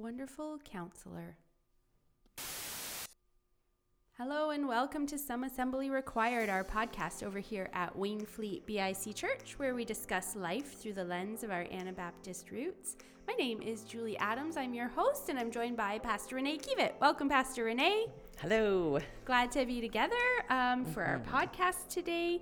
Wonderful Counselor. Hello and welcome to Some Assembly Required, our podcast over here at Wainfleet BIC Church, where we discuss life through the lens of our Anabaptist roots. My name is Julie Adams. I'm your host, and I'm joined by Pastor Renee Kiewit. Welcome, Pastor Renee. Hello. Glad to be together um, for our podcast today.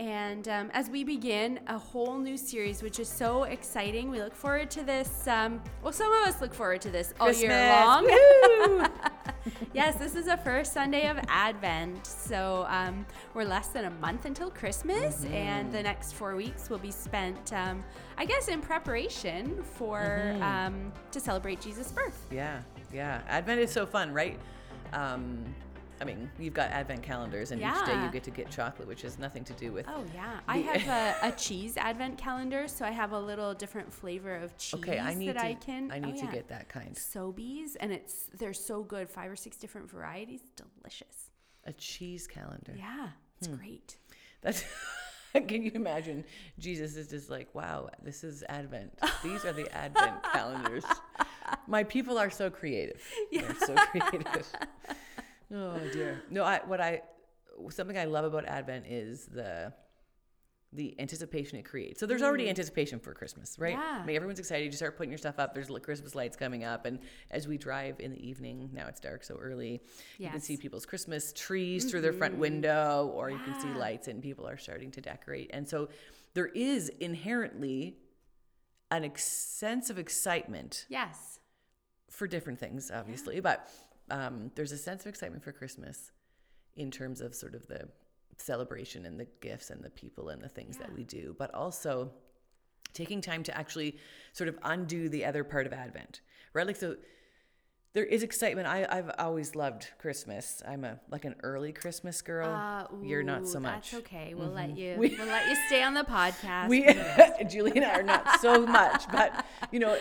And um, as we begin a whole new series, which is so exciting, we look forward to this. Um, well, some of us look forward to this all year long. yes, this is the first Sunday of Advent. So um, we're less than a month until Christmas, mm-hmm. and the next four weeks will be spent, um, I guess, in preparation for mm-hmm. Um, to celebrate Jesus' birth. Yeah, yeah. Advent is so fun, right? Um, I mean, you've got advent calendars, and yeah. each day you get to get chocolate, which has nothing to do with. Oh yeah, I have a, a, cheese advent calendar, so I have a little different flavor of cheese okay, I need that to, I can. I need oh, to yeah. get that kind. Sobeys, and it's they're so good. Five or six different varieties, delicious. A cheese calendar. Yeah, it's hmm. great. That's. can you imagine? Jesus is just like, wow, this is Advent. These are the Advent calendars. My people are so creative. Yeah. They're so creative. Oh dear. No, I what I something I love about Advent is the the anticipation it creates. So there's already mm. anticipation for Christmas, right? Yeah. I mean, everyone's excited. You start putting your stuff up. There's Christmas lights coming up, and as we drive in the evening, now it's dark so early. Yes. You can see people's Christmas trees mm-hmm. through their front mm-hmm. window, or yeah. you can see lights, and people are starting to decorate. And so there is inherently an ex- sense of excitement. Yes. For different things, obviously, yeah. but um, there's a sense of excitement for Christmas in terms of sort of the celebration and the gifts and the people and the things yeah. that we do, but also taking time to actually sort of undo the other part of Advent, right? Like, so there is excitement. I, I've always loved Christmas. I'm a like an early Christmas girl. Uh, ooh, You're not so much. That's okay. We'll mm-hmm. let you. We, will let you stay on the podcast. We, Julie and I are not so much, but you know,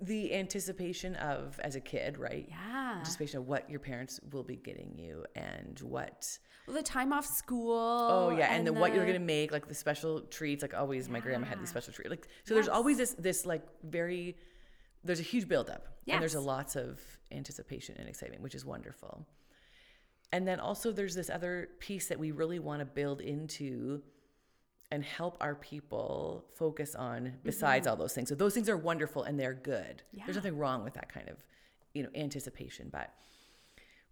the anticipation of as a kid, right? Yeah. Anticipation of what your parents will be getting you and what well, the time off school. Oh yeah, and, and the, the, what you're gonna make, like the special treats. Like always, yeah. my grandma had these special treats. Like so, yes. there's always this this like very there's a huge buildup, yes. and there's a lots of anticipation and excitement, which is wonderful. And then also there's this other piece that we really want to build into and help our people focus on besides mm-hmm. all those things. So those things are wonderful and they're good. Yeah. There's nothing wrong with that kind of, you know, anticipation, but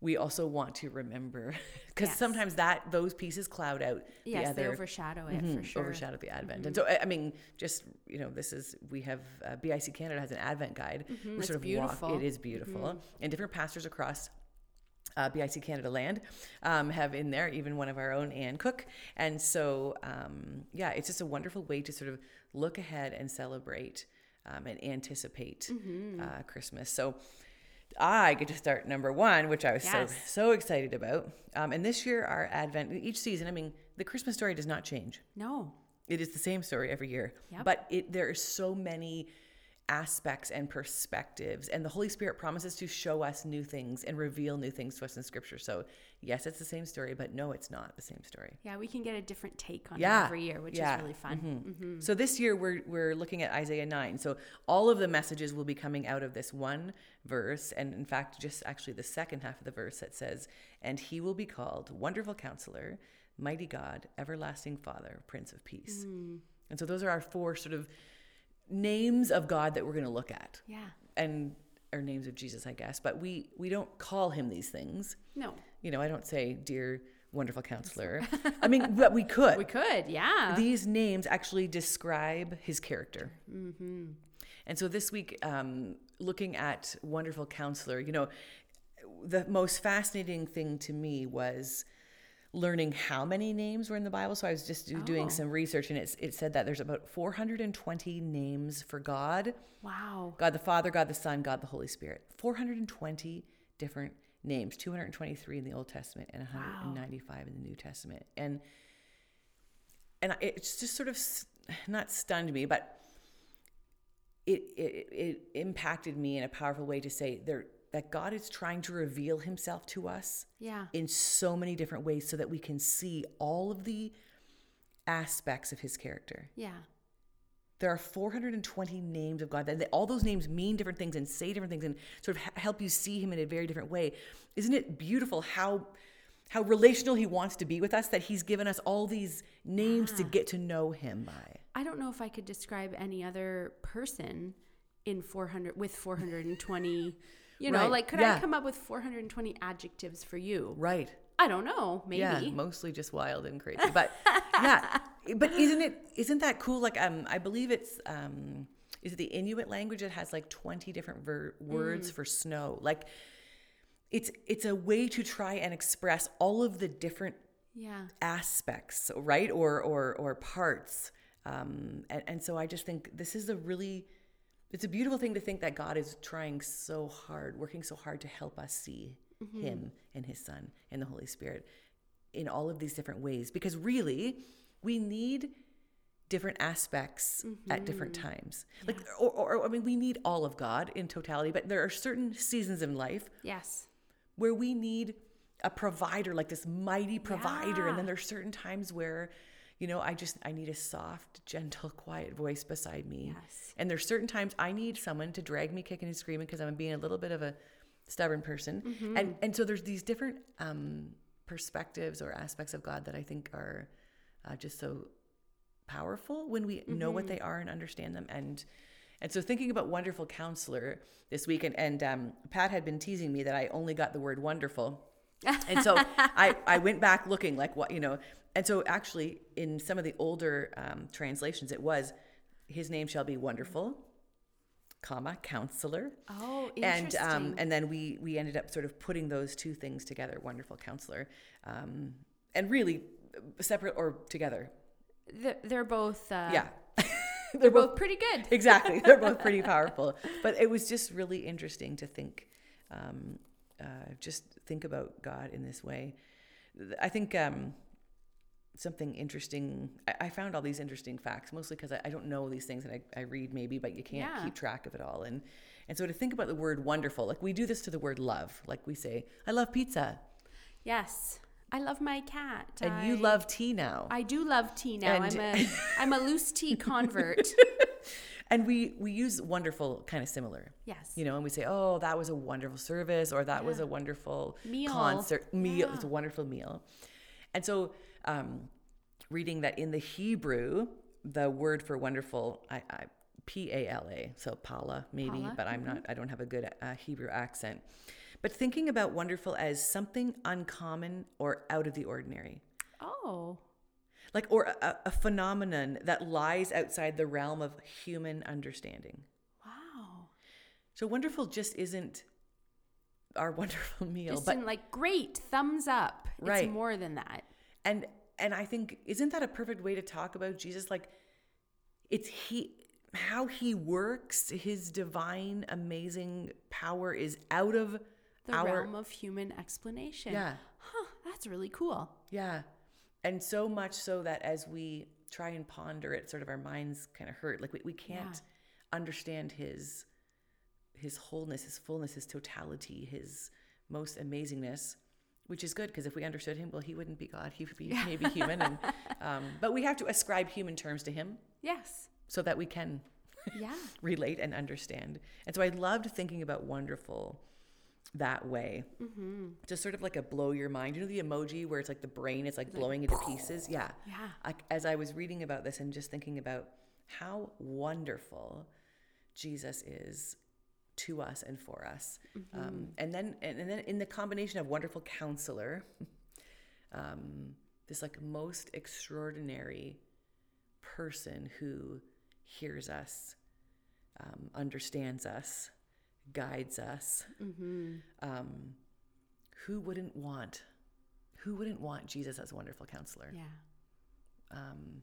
we also want to remember because yes. sometimes that those pieces cloud out yes, the other, they overshadow it mm-hmm, for sure. Overshadow the Advent, mm-hmm. and so I mean, just you know, this is we have uh, BIC Canada has an Advent guide. Mm-hmm, we sort of beautiful. walk. It is beautiful, mm-hmm. and different pastors across uh, BIC Canada Land um, have in there, even one of our own, Ann Cook. And so, um, yeah, it's just a wonderful way to sort of look ahead and celebrate um, and anticipate mm-hmm. uh, Christmas. So, I get to start number one, which I was yes. so so excited about. Um, and this year, our Advent, each season, I mean, the Christmas story does not change. No, it is the same story every year. Yep. But it there are so many aspects and perspectives. And the Holy Spirit promises to show us new things and reveal new things to us in Scripture. So, yes, it's the same story, but no, it's not the same story. Yeah, we can get a different take on yeah. it every year, which yeah. is really fun. Mm-hmm. Mm-hmm. So, this year we're, we're looking at Isaiah 9. So, all of the messages will be coming out of this one verse. And in fact, just actually the second half of the verse that says, And he will be called Wonderful Counselor, Mighty God, Everlasting Father, Prince of Peace. Mm. And so, those are our four sort of names of God that we're going to look at. Yeah. And or names of Jesus, I guess, but we we don't call him these things. No. You know, I don't say dear wonderful counselor. I mean, but we could. We could, yeah. These names actually describe his character. Mm-hmm. And so this week, um, looking at wonderful counselor, you know, the most fascinating thing to me was learning how many names were in the Bible. So I was just do, oh. doing some research, and it, it said that there's about 420 names for God. Wow. God the Father, God the Son, God the Holy Spirit. 420 different names, 223 in the Old Testament and 195 wow. in the New Testament. And and it's just sort of not stunned me, but it, it it impacted me in a powerful way to say there that God is trying to reveal himself to us yeah. in so many different ways so that we can see all of the aspects of his character. Yeah. there are 420 names of God. That all those names mean different things and say different things and sort of help you see Him in a very different way. Isn't it beautiful how how relational He wants to be with us? That He's given us all these names yeah. to ah. get to know Him by. I don't know if I could describe any other person in 400 with 420. You know, right. like could yeah. I come up with 420 adjectives for you? Right. I don't know. Maybe. Yeah, mostly just wild and crazy. But yeah, but isn't it? Isn't that cool? Like, um, I believe it's um, is it the Inuit language that has like twenty different ver- words mm. for snow? Like, it's it's a way to try and express all of the different yeah aspects, right? Or or or parts. Um, and, and so I just think this is a really it's a beautiful thing to think that God is trying so hard, working so hard to help us see mm-hmm. Him and His Son and the Holy Spirit in all of these different ways. Because really, we need different aspects mm-hmm. at different mm-hmm. times. Yeah. Like, or, or, I mean, we need all of God in totality, but there are certain seasons in life. Yes. Where we need a provider, like this mighty provider. Yeah. And then there are certain times where, you know, I just, I need a soft, gentle, quiet voice beside me. Yes. And there's certain times I need someone to drag me kicking and screaming because I'm being a little bit of a stubborn person. Mm-hmm. And, and so there's these different um, perspectives or aspects of God that I think are uh, just so powerful when we mm-hmm. know what mm-hmm. they are and understand them. And and so thinking about wonderful counselor this week, and, and um, Pat had been teasing me that I only got the word wonderful. And so I, I went back looking like what, you know, and so actually in some of the older um, translations, it was his name shall be wonderful, comma, counselor. Oh, interesting. And, um, and then we, we ended up sort of putting those two things together, wonderful counselor. Um, and really separate or together? They're, they're both. Uh, yeah. they're, they're both, both, pretty good. exactly. They're both pretty powerful. But it was just really interesting to think, um, uh, just think about God in this way. I think um, something interesting, I, I, found all these interesting facts, mostly because I, I, don't know these things and I, I read maybe, but you can't yeah. keep track of it all. And, and so to think about the word wonderful, like we do this to the word love, like we say, I love pizza. Yes. I love my cat. And I, you love tea now. I do love tea now. And I'm a I'm a loose tea convert. and we we use wonderful kind of similar. Yes. You know, and we say, "Oh, that was a wonderful service," or "That yeah. was a wonderful meal. concert meal. Yeah. It's a wonderful meal." And so, um, reading that in the Hebrew, the word for wonderful, I, I P A L A, so Pala maybe, Pala? but I'm mm-hmm. not. I don't have a good uh, Hebrew accent but thinking about wonderful as something uncommon or out of the ordinary. Oh. Like, or a, a phenomenon that lies outside the realm of human understanding. Wow. So wonderful just isn't our wonderful meal, just but like great, thumbs up. Right. It's more than that. And and I think isn't that a perfect way to talk about Jesus? Like, it's he how he works, his divine, amazing power is out of the our, realm of human explanation. Yeah. Huh, that's really cool. Yeah. And so much so that as we try and ponder it, sort of our minds kind of hurt. Like we, we can't yeah. understand his his wholeness, his fullness, his totality, his most amazingness, which is good because if we understood him, well, he wouldn't be God. He would be yeah. maybe human. And um, but we have to ascribe human terms to him. Yes. So that we can yeah relate and understand. And so I loved thinking about wonderful that way. Mm-hmm. Just sort of like a blow your mind. You know the emoji where it's like the brain is like it's blowing like, into pieces. Yeah. Yeah. as I was reading about this and just thinking about how wonderful Jesus is to us and for us, mm-hmm. um, and then and, and, then in the combination of wonderful counselor, um, this like most extraordinary person who hears us, um, understands us, guides us. Mm-hmm. Um, who wouldn't want? Who wouldn't want Jesus as a wonderful counselor? Yeah. Um,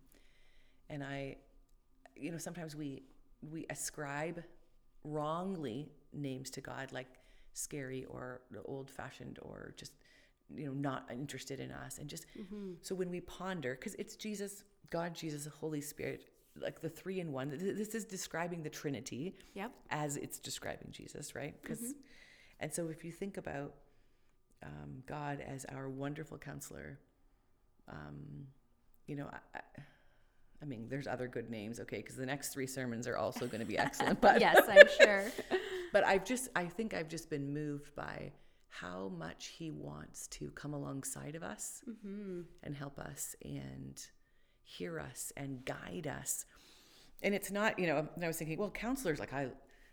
and I, you know, sometimes we we ascribe wrongly names to God, like scary or old fashioned or just you know not interested in us and just mm-hmm. so when we ponder because it's jesus god jesus the holy spirit like the three in one. This is describing the Trinity yep. as it's describing Jesus, right? Because, mm-hmm. and so if you think about um, God as our wonderful counselor, um, you know, I, I mean, there's other good names, okay, because the next three sermons are also going to be excellent. But yes, I'm sure. but I've just, I think I've just been moved by how much He wants to come alongside of us mm-hmm. and help us and hear us and guide us. And it's not, you know, I was thinking, well, counselors, like I,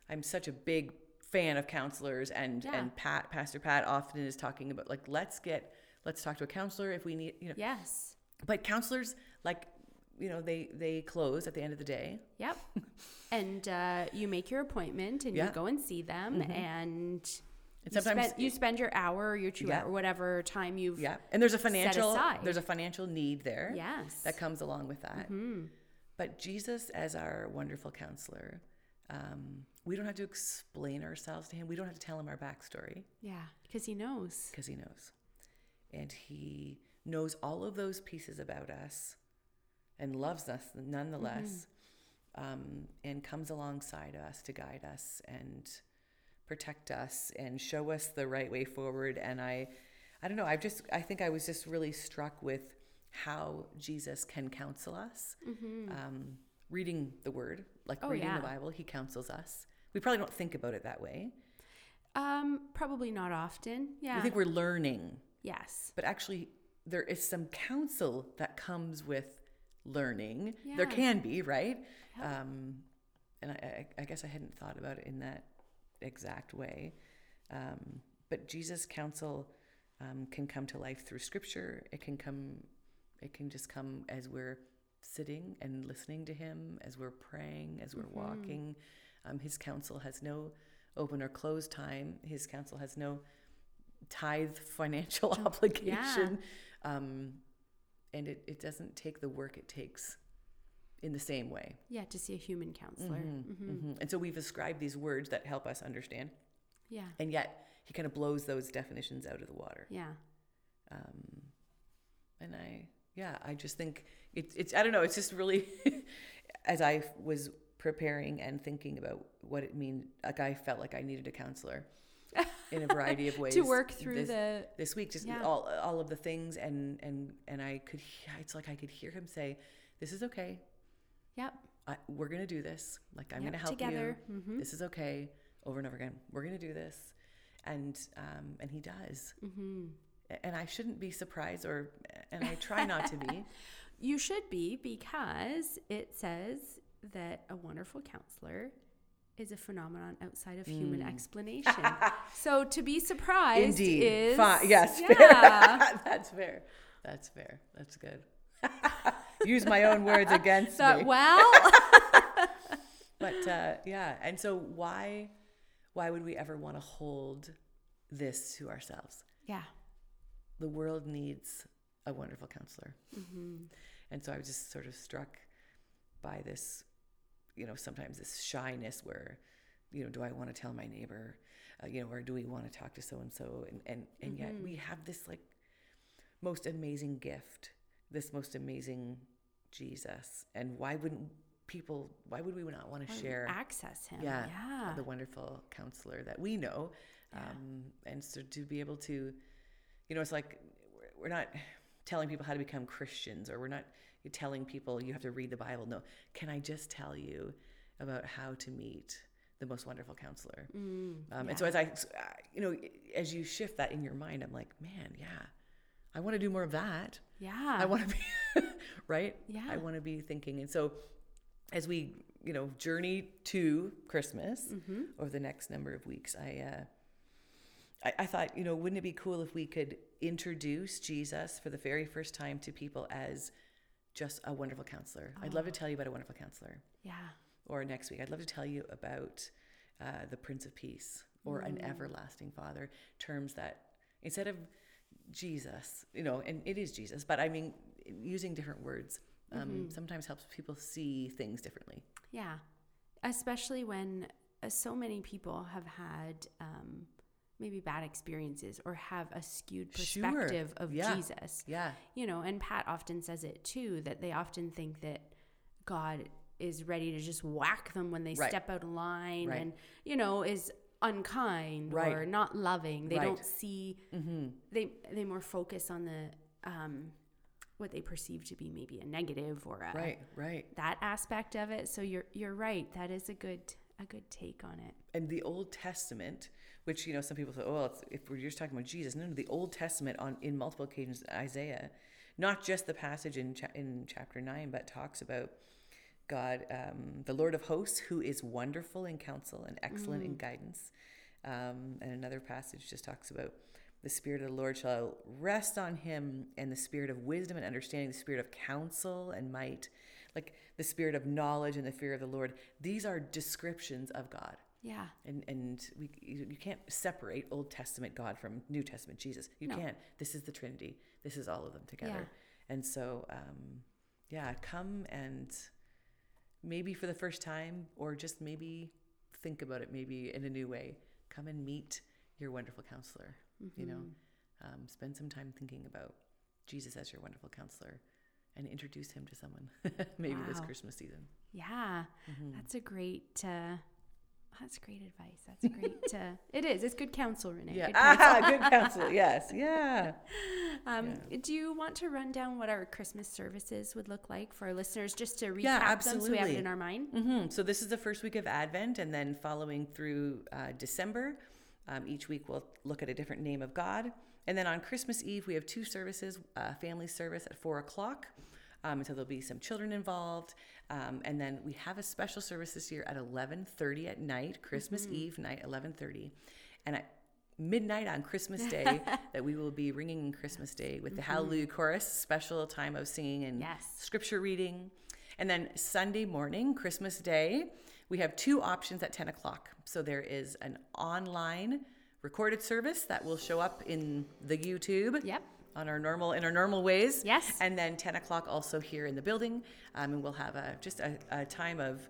I'm such a big fan of counselors, and yeah. and Pat, Pastor Pat, often is talking about like, let's get, let's talk to a counselor if we need, you know. Yes. But counselors, like you know they they close at the end of the day yep and uh, you make your appointment and yeah. you go and see them mm-hmm. and and sometimes you spend, you spend, your hour or your two yeah. hour whatever time you've yeah. And there's a financial there's a financial need there yes. that comes along with that. Mm-hmm. but jesus as our wonderful counselor um, we don't have to explain ourselves to him. We don't have to tell him our backstory. Yeah because he knows. Because he knows. And he knows all of those pieces about us and loves us nonetheless mm-hmm. um, and comes alongside us to guide us and protect us and show us the right way forward and i i don't know i just i think i was just really struck with how jesus can counsel us mm-hmm. um, reading the word like oh, reading yeah. the bible he counsels us we probably don't think about it that way um probably not often yeah i think we're learning yes but actually there is some counsel that comes with learning. Yeah. There can be, right? Yeah. Um, and I, I, guess I hadn't thought about it in that exact way. Um, but Jesus' counsel um, can come to life through Scripture. It can come, it can just come as we're sitting and listening to Him, as we're praying, as we're mm-hmm. walking. Um, his counsel has no open or closed time. His counsel has no tithe financial obligation. Yeah. Um, and it, it doesn't take the work it takes in the same way. Yeah, to see a human counselor. Mm-hmm, mm-hmm. Mm-hmm. And so we've ascribed these words that help us understand. Yeah. And yet he kind of blows those definitions out of the water. Yeah. Um, and I, yeah, I just think it's, it's, I don't know, it's just really, as I was preparing and thinking about what it means, like I felt like I needed a counselor in a variety of ways to work through this, the this week just yeah. all all of the things and and and I could it's like I could hear him say this is okay yep I, we're gonna do this like I'm yep, gonna help together. you mm-hmm. this is okay over and over again we're gonna do this and um and he does mm-hmm. and I shouldn't be surprised or and I try not to be you should be because it says that a wonderful counselor is a phenomenon outside of human mm. explanation. so to be surprised Indeed. is Fine. yes, yeah. that's fair. That's fair. That's good. Use my own words against so, me. Well, but uh, yeah, and so why why would we ever want to hold this to ourselves? Yeah, the world needs a wonderful counselor, mm-hmm. and so I was just sort of struck by this you know, sometimes this shyness where, you know, do I want to tell my neighbor, uh, you know, or do we want to talk to so and so? And and and mm-hmm. yet we have this like most amazing gift, this most amazing Jesus, and why wouldn't people? Why would we not want to share access him? Yeah, yeah, the wonderful counselor that we know, yeah. um, and so to be able to, you know, it's like we're not telling people how to become Christians, or we're not telling people you have to read the Bible. No, can I just tell you about how to meet the most wonderful counselor? Mm, um, yeah. And so as I, you know, as you shift that in your mind, I'm like, man, yeah, I want to do more of that. Yeah, I want to be right. Yeah, I want to be thinking. And so as we, you know, journey to Christmas mm-hmm. over the next number of weeks, I. Uh, I, I thought, you know, wouldn't it be cool if we could introduce Jesus for the very first time to people as just a wonderful counselor. Oh. I'd love to oh. tell you about a wonderful counselor. Yeah. Or next week, I'd love to tell you about uh, the Prince of Peace or mm. an everlasting Father. Terms that instead of Jesus, you know, and it is Jesus, but I mean, using different words um, mm-hmm. sometimes helps people see things differently. Yeah. Especially when uh, so many people have had um, maybe bad experiences or have a skewed perspective sure. of yeah. Jesus. Yeah. You know, and Pat often says it too that they often think that God is ready to just whack them when they right. step out of line right. and, you know, is unkind right. or not loving. They don't see mm-hmm. they they more focus on the um what they perceive to be maybe a negative or a right, right. that aspect of it. So you're you're right. That is a good a good take on it. And the Old Testament, which you know some people say, oh, well, if we're just talking about Jesus, no, no, the Old Testament on in multiple occasions, Isaiah, not just the passage in cha- in chapter nine, but talks about God, um, the Lord of hosts, who is wonderful in counsel and excellent mm. in guidance. Um, and another passage just talks about the Spirit of the Lord shall rest on him, and the Spirit of wisdom and understanding, the Spirit of counsel and might, like the Spirit of knowledge and the fear of the Lord. These are descriptions of God. Yeah. And and we you, you can't separate Old Testament God from New Testament Jesus. You no. can't. This is the Trinity. This is all of them together. Yeah. And so, um, yeah, come and maybe for the first time, or just maybe think about it, maybe in a new way. Come and meet your wonderful counselor. Mm-hmm. You know, mm-hmm. um, spend some time thinking about Jesus as your wonderful counselor and introduce him to someone maybe wow. this Christmas season. Yeah, mm-hmm. that's a great. Uh, that's great advice. That's great. Uh, it is. It's good counsel, Renee. Yeah. Good counsel. Ah, good counsel. Yes. Yeah. Um, yeah. Do you want to run down what our Christmas services would look like for our listeners, just to recap yeah, them so we have it in our mind? Mm-hmm. So this is the first week of Advent, and then following through uh, December, um, each week we'll look at a different name of God. And then on Christmas Eve, we have two services: uh, family service at four o'clock. Um, so there'll be some children involved, um, and then we have a special service this year at 11:30 at night, Christmas mm-hmm. Eve night, 11:30, and at midnight on Christmas Day that we will be ringing Christmas Day with the mm-hmm. Hallelujah Chorus, special time of singing and yes. scripture reading, and then Sunday morning, Christmas Day, we have two options at 10 o'clock. So there is an online recorded service that will show up in the YouTube. Yep on our normal in our normal ways. Yes. And then 10 o'clock also here in the building, um, and we'll have a just a, a time of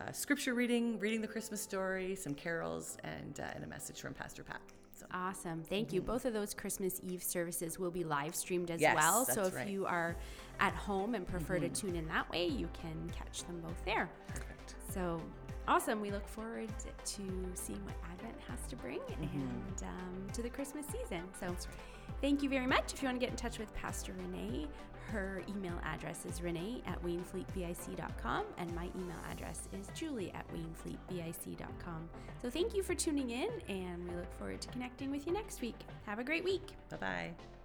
uh, scripture reading, reading the Christmas story, some carols, and uh, and a message from Pastor Pat. So. Awesome. Thank mm-hmm. you. Both of those Christmas Eve services will be live streamed as yes, well. So if right. you are at home and prefer mm-hmm. to tune in that way, you can catch them both there. Perfect. So awesome. We look forward to seeing what Advent has to bring mm-hmm. and um, to the Christmas season. So. Right. Thank you very much. If you want to get in touch with Pastor Renee, her email address is renee at wainfleetbic.com and my email address is julie at wainfleetbic.com. So thank you for tuning in and we look forward to connecting with you next week. Have a great week. Bye bye.